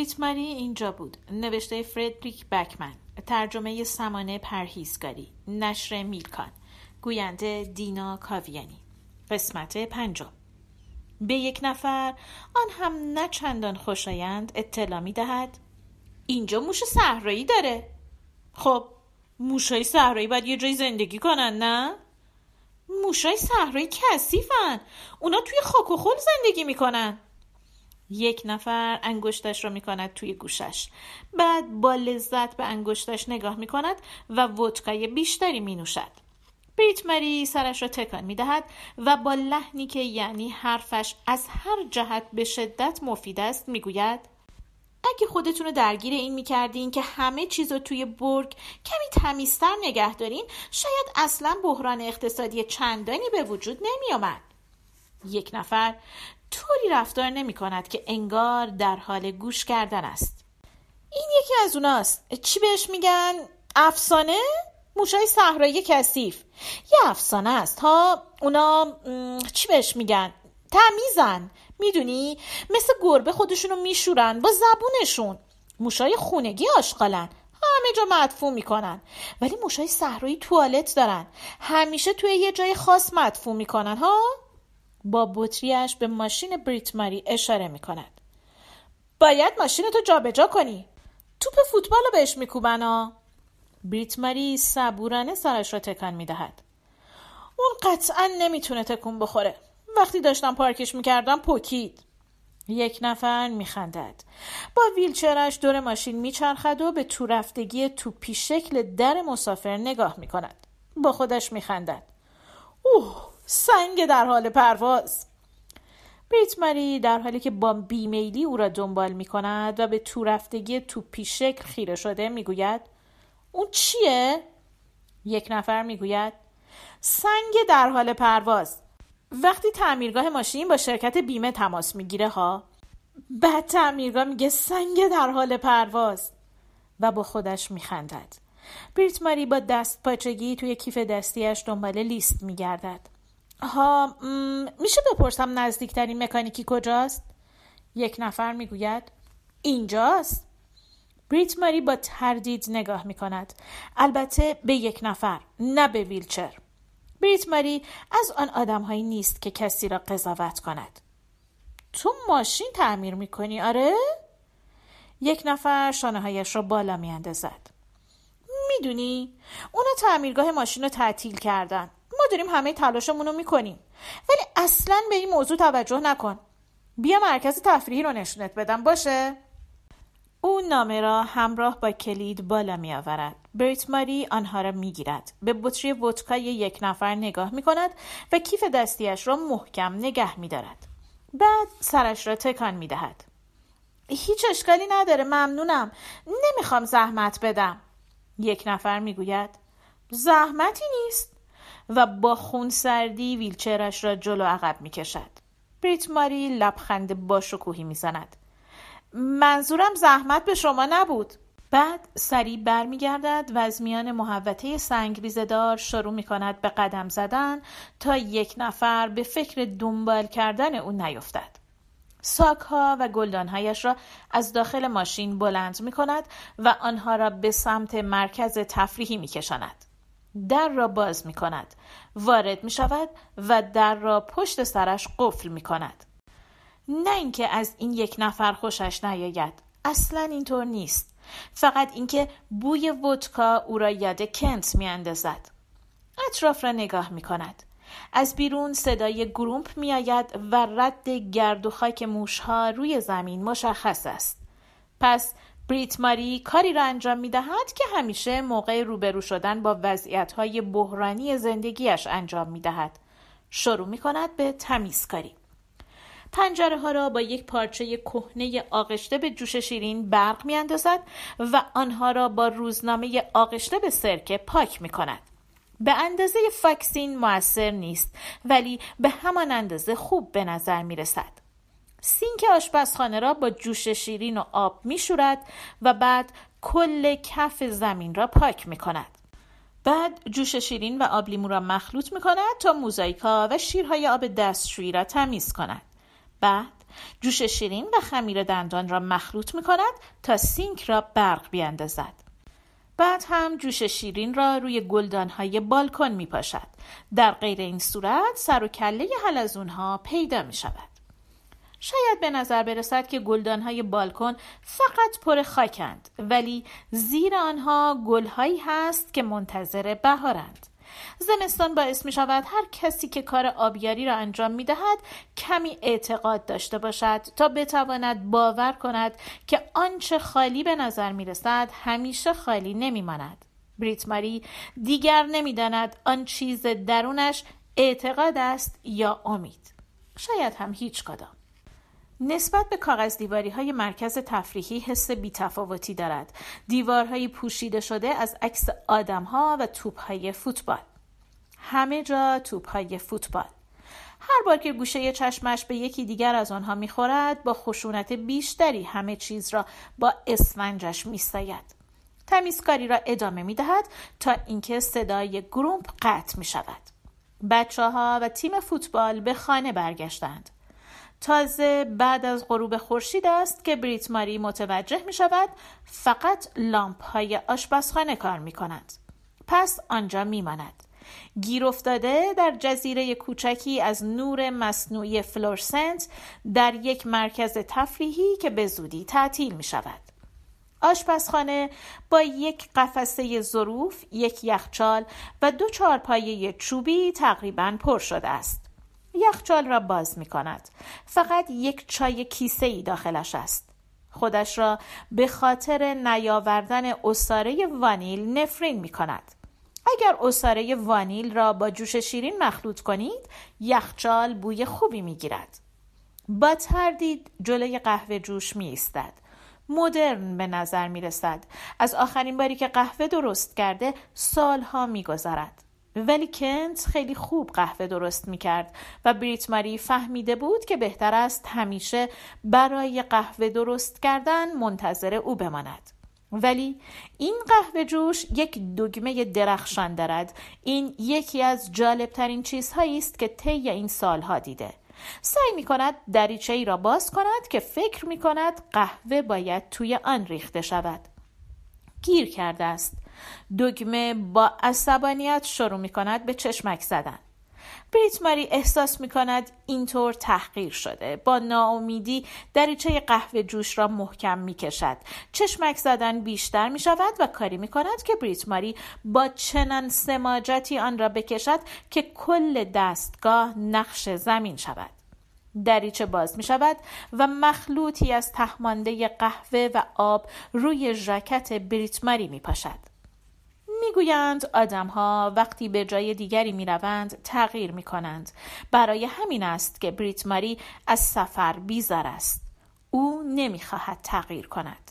بریت ماری اینجا بود. نوشته فردریک بکمن. ترجمه سمانه پرهیزگاری. نشر میلکان. گوینده دینا کاویانی. قسمت پنجم. به یک نفر آن هم نه چندان خوشایند اطلاع می دهد اینجا موش صحرایی داره. خب موشای صحرایی باید یه جای زندگی کنن نه؟ موشای صحرایی کثیفن. اونا توی خاک و خل زندگی می‌کنن. یک نفر انگشتش را می‌کند توی گوشش. بعد با لذت به انگشتش نگاه می‌کند و ودکای بیشتری مینوشد. بریت مری سرش را تکان می‌دهد و با لحنی که یعنی حرفش از هر جهت به شدت مفید است می‌گوید اگه خودتون رو درگیر این می‌کردین که همه چیز رو توی برگ کمی تمیزتر نگه دارین شاید اصلا بحران اقتصادی چندانی به وجود نمیآمد. یک نفر طوری رفتار نمی کند که انگار در حال گوش کردن است. این یکی از اوناست. چی بهش میگن؟ افسانه؟ موشای صحرایی کثیف. یه افسانه است. ها اونا چی بهش میگن؟ تمیزن. می‌دونی؟ مثل گربه خودشونو میشورن با زبونشون. موشای خونگی آشغالن. همه جا مدفوع می‌کنن. ولی موشای صحرایی توالت دارن. همیشه توی یه جای خاص مدفوع می‌کنن. ها؟ با بطریش به ماشین بریت ماری اشاره می‌کند. باید ماشین تو جابجا کنی. توپ فوتبال رو بهش میکوبن ها بریت ماری صبورانه سرش را تکان می‌دهد. اون قطعا نمی‌تونه تکون بخوره. وقتی داشتم پارکش می‌کردم پوکید. یک نفر میخندد. با ویلچرش دور ماشین میچرخد و به تو رفتگی توپی شکل در مسافر نگاه می‌کند. با خودش میخندد. اوه! سنگ در حال پرواز. بریت مری در حالی که با بیمیلی او را دنبال می کند و به تو رفتگی توپی شکل خیره شده می‌گوید اون چیه؟ یک نفر می‌گوید سنگ در حال پرواز. وقتی تعمیرگاه ماشین با شرکت بیمه تماس می‌گیره ها بعد تعمیرگاه میگه سنگ در حال پرواز و با خودش میخندد بریت ماری با دست پاچگی توی کیف دستیش دنبال لیست میگردد ها میشه بپرسم نزدیکترین مکانیکی کجاست؟ یک نفر می‌گوید اینجاست بریت ماری با تردید نگاه می کند. البته به یک نفر نه به ویلچر بریت ماری از آن آدم هایی نیست که کسی را قضاوت کند تو ماشین تعمیر می کنی آره؟ یک نفر شانه هایش را بالا می اندازد می‌دونی اونا تعمیرگاه ماشین رو تعطیل کردن داریم همه تلاشمون رو می‌کنیم ولی اصلا به این موضوع توجه نکن بیا مرکز تفریحی رو نشونت بدم باشه او نامه را همراه با کلید بالا می آورد. بریت ماری آنها را می گیرد. به بطری ودکای یک نفر نگاه می کند و کیف دستیش را محکم نگه می دارد. بعد سرش را تکان می دهد. هیچ اشکالی نداره ممنونم نمی‌خوام زحمت بدم یک نفر می‌گوید زحمتی نیست و با خون سردی ویلچرش را جلو عقب می کشد. بریت ماری لبخند با شکوهی می زند. منظورم زحمت به شما نبود. بعد سریع برمیگردد و از میان محوطه سنگریزدار شروع می کند به قدم زدن تا یک نفر به فکر دنبال کردن او نیفتد. ساک ها و گلدانهایش را از داخل ماشین بلند می کند و آنها را به سمت مرکز تفریحی می کشاند. در را باز می کند وارد می شود و در را پشت سرش قفل می کند نه اینکه از این یک نفر خوشش نیاید اصلا اینطور نیست. فقط اینکه بوی ودکا او را یاد کنت می اندازد اطراف را نگاه می کند از بیرون صدای گرومپ می آید و رد گرد و خاک موشها روی زمین مشخص است. پس بریت ماری کاری را انجام می دهد که همیشه موقع روبرو شدن با وضعیت های بحرانی زندگیش انجام می دهد. شروع می کند به تمیزکاری. پنجره ها را با یک پارچه کهنه آغشته به جوش شیرین برق می اندازد و آنها را با روزنامه آغشته به سرکه پاک می کند. به اندازه فاکسین موثر نیست ولی به همان اندازه خوب به نظر می رسد. سینک آشپزخانه را با جوش شیرین و آب می شورد و بعد کل کف زمین را پاک می کند. بعد جوش شیرین و آب لیمو را مخلوط می کند تا موزاییکا و شیرهای آب دستشویی را تمیز کند. بعد جوش شیرین و خمیر دندان را مخلوط می کند تا سینک را برق بیاندازد. بعد هم جوش شیرین را روی گلدانهای بالکن می پاشد. در غیر این صورت سر و کله حلزون ها پیدا می شود. شاید به نظر برسد که گلدانهای بالکن فقط پر خاکند ولی زیر آنها گلهایی هست که منتظر بهارند. زمستان باعث می شود هر کسی که کار آبیاری را انجام می دهد کمی اعتقاد داشته باشد تا بتواند باور کند که آنچه خالی به نظر می رسد همیشه خالی نمی ماند. بریت ماری دیگر نمی‌داند آن چیز درونش اعتقاد است یا امید شاید هم هیچ کدام نسبت به کاغذ دیواری های مرکز تفریحی حس بیتفاوتی دارد. دیوارهایی پوشیده شده از عکس آدم ها و توپ های فوتبال. همه جا توپ های فوتبال. هر بار که گوشه چشمش به یکی دیگر از آنها می‌خورد با خشونت بیشتری همه چیز را با اسفنجش میساید. تمیزکاری را ادامه می دهد تا اینکه صدای گرومپ قطع می شود. بچه ها و تیم فوتبال به خانه برگشتند. تازه بعد از غروب خورشید است که بریت ماری متوجه می شود فقط لامپ های آشپزخانه کار می کند. پس آنجا می ماند. گیر افتاده در جزیره کوچکی از نور مصنوعی فلورسنت در یک مرکز تفریحی که به زودی تعطیل می شود. آشپزخانه با یک قفسه ظروف، یک یخچال و دو چهارپایه چوبی تقریبا پر شده است. یخچال را باز می کند. فقط یک چای کیسه ای داخلش است. خودش را به خاطر نیاوردن اصاره وانیل نفرین می کند. اگر اصاره وانیل را با جوش شیرین مخلوط کنید یخچال بوی خوبی می گیرد. با تردید جلوی قهوه جوش می ایستد. مدرن به نظر می رسد. از آخرین باری که قهوه درست کرده سالها می گذارد. ولی کنت خیلی خوب قهوه درست می کرد و بریت ماری فهمیده بود که بهتر است همیشه برای قهوه درست کردن منتظر او بماند. ولی این قهوه جوش یک دگمه درخشان دارد. این یکی از جالبترین چیزهایی است که طی این سالها دیده. سعی می کند دریچه ای را باز کند که فکر می کند قهوه باید توی آن ریخته شود. گیر کرده است. دگمه با عصبانیت شروع می کند به چشمک زدن. بریت ماری احساس می کند اینطور تحقیر شده. با ناامیدی دریچه قهوه جوش را محکم می کشد چشمک زدن بیشتر می شود و کاری می کند که بریت ماری با چنان سماجتی آن را بکشد که کل دستگاه نقش زمین شود. دریچه باز می شود و مخلوطی از تهمانده قهوه و آب روی ژاکت بریت ماری می پاشد. می‌گویند آدمها وقتی به جای دیگری می روند تغییر می کنند. برای همین است که بریت ماری از سفر بیزار است. او نمی‌خواهد تغییر کند.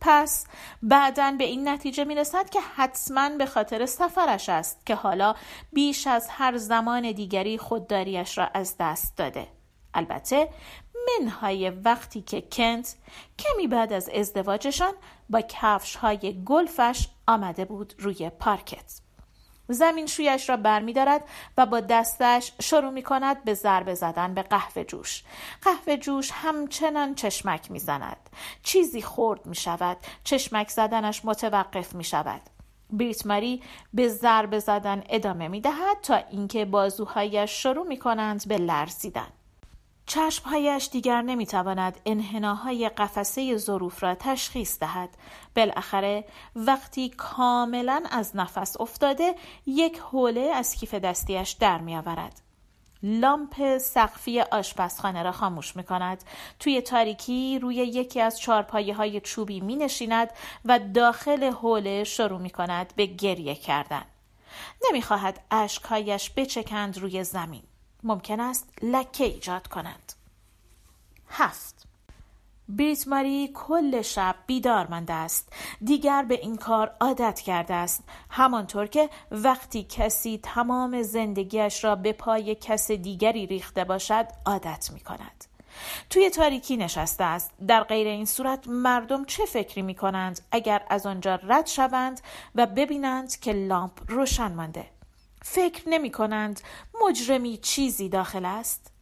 پس بعدا به این نتیجه می رسد که حتما به خاطر سفرش است که حالا بیش از هر زمان دیگری خودداریش را از دست داده. البته منهای وقتی که کنت کمی بعد از ازدواجشان با کفش های گلفش آمده بود روی پارکت. زمین شویش را برمیدارد و با دستش شروع می کند به ضربه زدن به قهوه جوش. قهوه جوش همچنان چشمک می زند چیزی خورد می شود چشمک زدنش متوقف می شود بریت ماری به ضربه زدن ادامه می دهد تا اینکه بازوهایش شروع می کنند به لرزیدن. چشمهایش دیگر نمی‌تواند انحناهای قفسه ظروف را تشخیص دهد بالاخره وقتی کاملا از نفس افتاده یک حوله از کیف دستیش در میآورد لامپ سقفی آشپزخانه را خاموش می کند. توی تاریکی روی یکی از چارپایه های چوبی می نشیند و داخل حوله شروع می کند به گریه کردن. نمی خواهد اشکهایش بچکند روی زمین. ممکن است لکه ایجاد کنند. هفت. بریت ماری کل شب بیدار مانده است. دیگر به این کار عادت کرده است. همانطور که وقتی کسی تمام زندگیش را به پای کس دیگری ریخته باشد عادت می کند. توی تاریکی نشسته است. در غیر این صورت مردم چه فکری می کنند اگر از آنجا رد شوند و ببینند که لامپ روشن مانده. فکر نمی کنند مجرمی چیزی داخل است.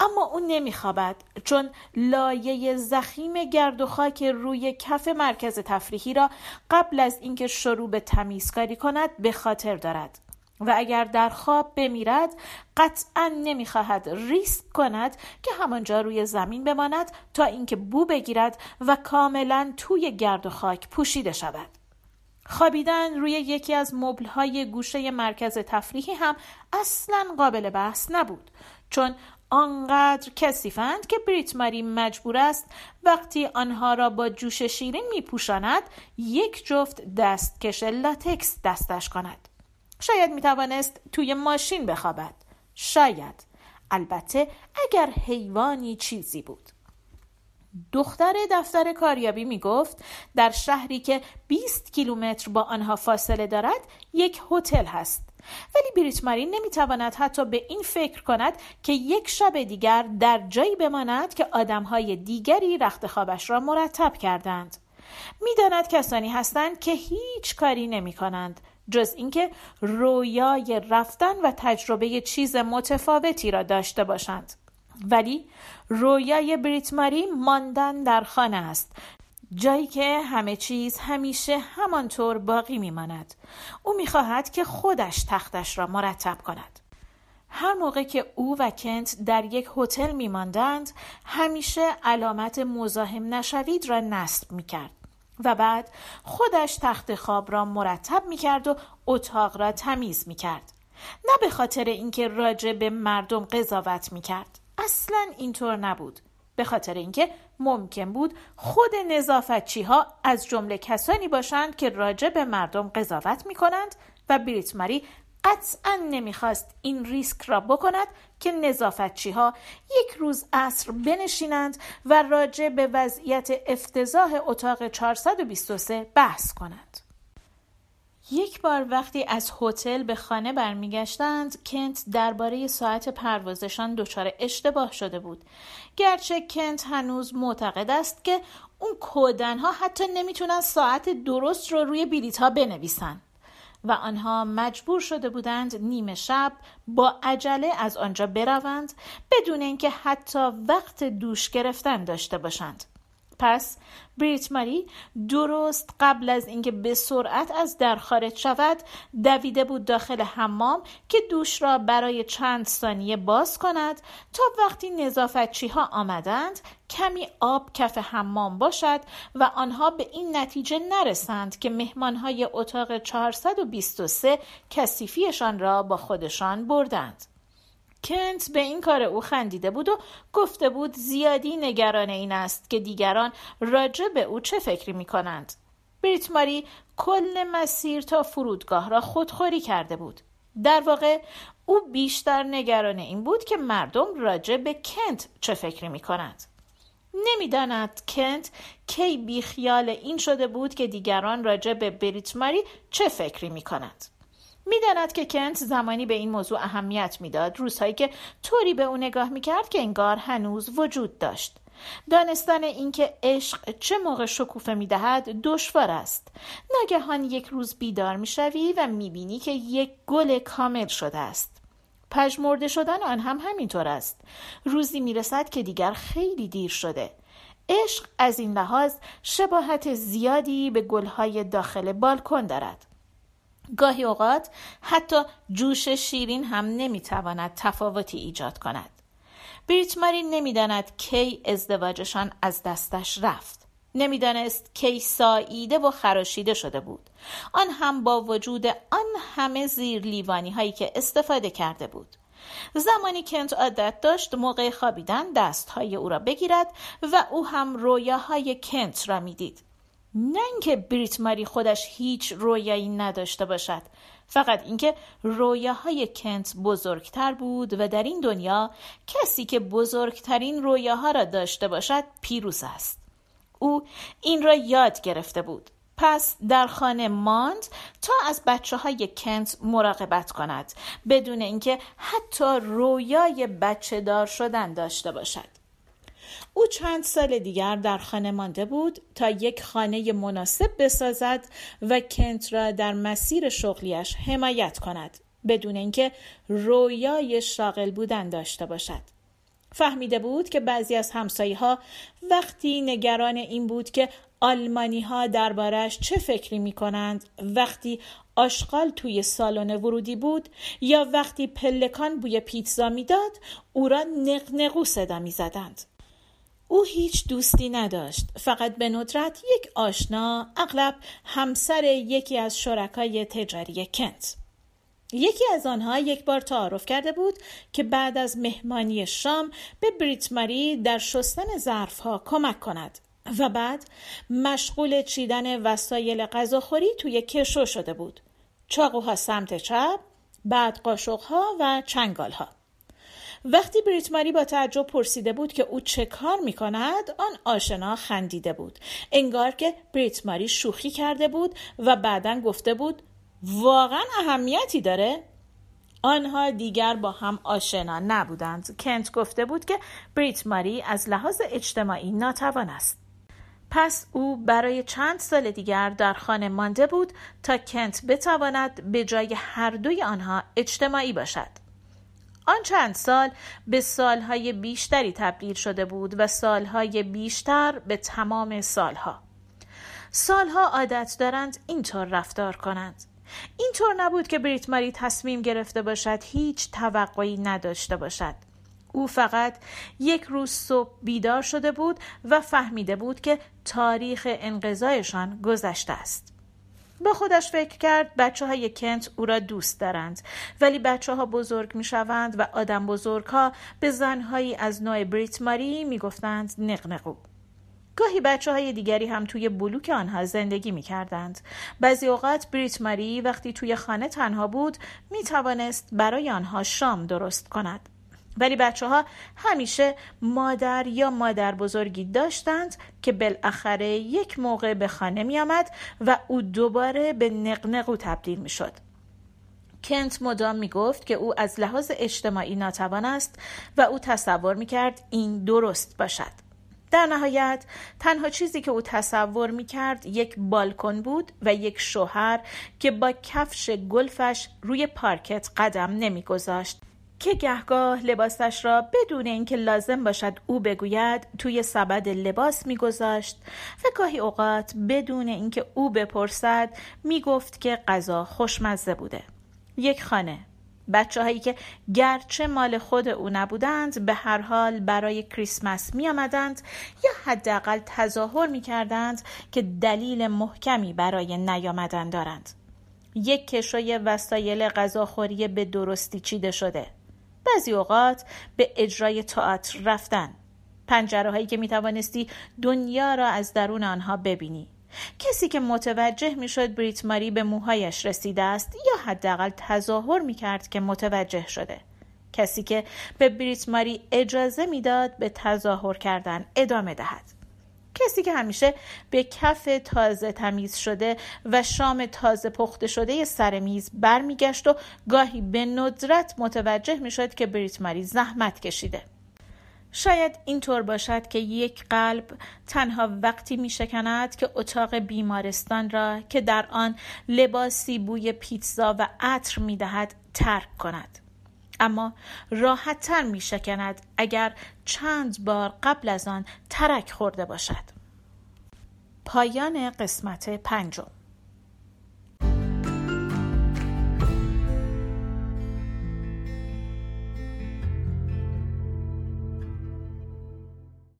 اما او نمیخوابد چون لایه زخیم گرد و خاک روی کف مرکز تفریحی را قبل از اینکه شروع به تمیزکاری کند به خاطر دارد. و اگر در خواب بمیرد قطعا نمی‌خواهد ریسک کند که همانجا روی زمین بماند تا اینکه بو بگیرد و کاملا توی گرد و خاک پوشیده شود. خوابیدن روی یکی از مبلهای گوشه مرکز تفریحی هم اصلا قابل بحث نبود چون آنقدر کسیفند که بریت ماری مجبور است وقتی آنها را با جوش شیرین می پوشاند یک جفت دستکش لاتکس دستش کند. شاید می توانست توی ماشین بخوابد. شاید. البته اگر حیوانی چیزی بود. دختر دفتر کاریابی می گفت در شهری که 20 کیلومتر با آنها فاصله دارد یک هتل هست. ولی بریت مارین نمی تواند حتی به این فکر کند که یک شب دیگر در جایی بماند که آدمهای دیگری رخت خوابش را مرتب کردند. می‌داند کسانی هستند که هیچ کاری نمی کنند جز اینکه رویای رفتن و تجربه چیز متفاوتی را داشته باشند. ولی رویای بریت ماری ماندن در خانه است. جایی که همه چیز همیشه همانطور باقی میماند. او می‌خواهد که خودش تختش را مرتب کند. هر موقع که او و کنت در یک هتل میماندند همیشه علامت مزاحم نشوید را نصب می‌کرد و بعد خودش تخت خواب را مرتب می‌کرد و اتاق را تمیز می‌کرد. نه به خاطر اینکه راجع به مردم قضاوت می‌کرد. اصلا اینطور نبود به خاطر اینکه ممکن بود خود نظافتچی ها از جمله کسانی باشند که راجع به مردم قضاوت می کنند و بریت ماری قطعا نمی‌خواست این ریسک را بکند که نظافتچی ها یک روز عصر بنشینند و راجع به وضعیت افتضاح اتاق 423 بحث کنند. یک بار وقتی از هتل به خانه برمیگشتند کنت درباره ساعت پروازشان دچار اشتباه شده بود. گرچه کنت هنوز معتقد است که اون کودنها حتی نمی‌تونن ساعت درست رو روی بلیت ها بنویسن. و آنها مجبور شده بودند نیمه شب با عجله از آنجا بروند بدون اینکه حتی وقت دوش گرفتن داشته باشند. پس بریت ماری درست قبل از اینکه به سرعت از در خارج شود دویده بود داخل حمام که دوش را برای چند ثانیه باز کند تا وقتی نظافتچی ها آمدند کمی آب کف حمام باشد و آنها به این نتیجه نرسند که مهمان های اتاق 423 کسیفیشان را با خودشان بردند. کنت به این کار او خندیده بود و گفته بود زیادی نگران این است که دیگران راجع به او چه فکری می کنند. بریت ماری کل مسیر تا فرودگاه را خودخوری کرده بود. در واقع او بیشتر نگران این بود که مردم راجع به کنت چه فکری می کنند. نمی‌داند کنت کی بیخیال این شده بود که دیگران راجع به بریت ماری چه فکری می کنند. می‌داند که کنت زمانی به این موضوع اهمیت می‌داد. روزهایی که طوری به او نگاه می‌کرد که انگار هنوز وجود داشت. دانستن اینکه عشق چه موقع شکوفه می‌دهد دشوار است. ناگهان یک روز بیدار می‌شوی و می‌بینی که یک گل کامل شده است. پژمرده شدن آن هم همینطور است. روزی می‌رسد که دیگر خیلی دیر شده. عشق از این لحاظ شباهت زیادی به گلهای داخل بالکن دارد. گاهی اوقات حتی جوش شیرین هم نمی‌تواند تفاوتی ایجاد کند. بریت ماری نمی‌داند کی ازدواجشان از دستش رفت. نمی‌دانست کی ساییده و خراشیده شده بود. آن هم با وجود آن همه زیر لیوانی هایی که استفاده کرده بود. زمانی کنت عادت داشت موقع خوابیدن دست های او را بگیرد و او هم رویاهای کنت را می‌دید. نه اینکه بریت ماری خودش هیچ رویایی نداشته باشد. فقط اینکه رویاهای کنت بزرگتر بود و در این دنیا کسی که بزرگترین رویاها را داشته باشد پیروز است. او این را یاد گرفته بود. پس در خانه ماند تا از بچه های کنت مراقبت کند بدون اینکه حتی رویای بچه دار شدن داشته باشد. او چند سال دیگر در خانه مانده بود تا یک خانه مناسب بسازد و کنت را در مسیر شغلیش حمایت کند بدون اینکه رویای شاغل بودن داشته باشد فهمیده بود که بعضی از همسایه ها وقتی نگران این بود که آلمانی ها دربارش چه فکری می کنند وقتی آشغال توی سالن ورودی بود یا وقتی پلکان بوی پیتزا می‌داد او را نقنقو صدا می زدند. او هیچ دوستی نداشت. فقط به ندرت یک آشنا اغلب همسر یکی از شرکای تجاری کنت. یکی از آنها یک بار تعارف کرده بود که بعد از مهمانی شام به بریت ماری در شستن ظرفها کمک کند و بعد مشغول چیدن وسایل غذاخوری توی کشو شده بود. چاقوها سمت چپ بعد قاشقها و چنگالها. وقتی بریت ماری با تعجب پرسیده بود که او چه کار می کند آن آشنا خندیده بود. انگار که بریت ماری شوخی کرده بود و بعدا گفته بود واقعا اهمیتی داره؟ آنها دیگر با هم آشنا نبودند. کنت گفته بود که بریت ماری از لحاظ اجتماعی ناتوان است. پس او برای چند سال دیگر در خانه مانده بود تا کنت بتواند به جای هر دوی آنها اجتماعی باشد. آن چند سال به سالهای بیشتری تبدیل شده بود و سالهای بیشتر به تمام سالها. سالها عادت دارند اینطور رفتار کنند. اینطور نبود که بریت ماری تصمیم گرفته باشد هیچ توقعی نداشته باشد. او فقط یک روز صبح بیدار شده بود و فهمیده بود که تاریخ انقضایشان گذشته است. با خودش فکر کرد بچه های کنت او را دوست دارند ولی بچه ها بزرگ می شوند و آدم بزرگ ها به زنهایی از نوع بریت ماری می گفتند نقنقو گاهی بچه های دیگری هم توی بلوک آنها زندگی می کردند. بعضی اوقات بریت ماری وقتی توی خانه تنها بود می توانست برای آنها شام درست کند. ولی بچه ها همیشه مادر یا مادر بزرگی داشتند که بالاخره یک موقع به خانه می آمد و او دوباره به نقنقو تبدیل می شد. کنت مدام می گفت که او از لحاظ اجتماعی ناتوان است و او تصور می کرد این درست باشد. در نهایت تنها چیزی که او تصور می کرد یک بالکن بود و یک شوهر که با کفش گلفش روی پارکت قدم نمیگذاشت که گهگاه لباسش را بدون اینکه لازم باشد او بگوید توی سبد لباس میگذاشت و گاهی اوقات بدون اینکه او بپرسد می‌گفت که غذا خوشمزه بوده. یک خانه. بچه هایی که گرچه مال خود او نبودند به هر حال برای کریسمس می آمدند یا حداقل تظاهر می کردند که دلیل محکمی برای نیامدن دارند. یک کشوی وسایل غذاخوری به درستی چیده شده. بعضی اوقات به اجرای تئاتر رفتن. پنجره هایی که می توانستی دنیا را از درون آنها ببینی. کسی که متوجه می‌شد بریت ماری به موهایش رسیده است یا حداقل تظاهر می کرد که متوجه شده. کسی که به بریت ماری اجازه می‌داد به تظاهر کردن ادامه دهد. کسی که همیشه به کف تازه تمیز شده و شام تازه پخته شده سر میز برمیگشت و گاهی به ندرت متوجه می‌شد که بریت ماری زحمت کشیده شاید اینطور باشد که یک قلب تنها وقتی می شکند که اتاق بیمارستان را که در آن لباسی بوی پیتزا و عطر می دهد ترک کند. اما راحت تر می شکند اگر چند بار قبل از آن ترک خورده باشد. پایان قسمت پنجم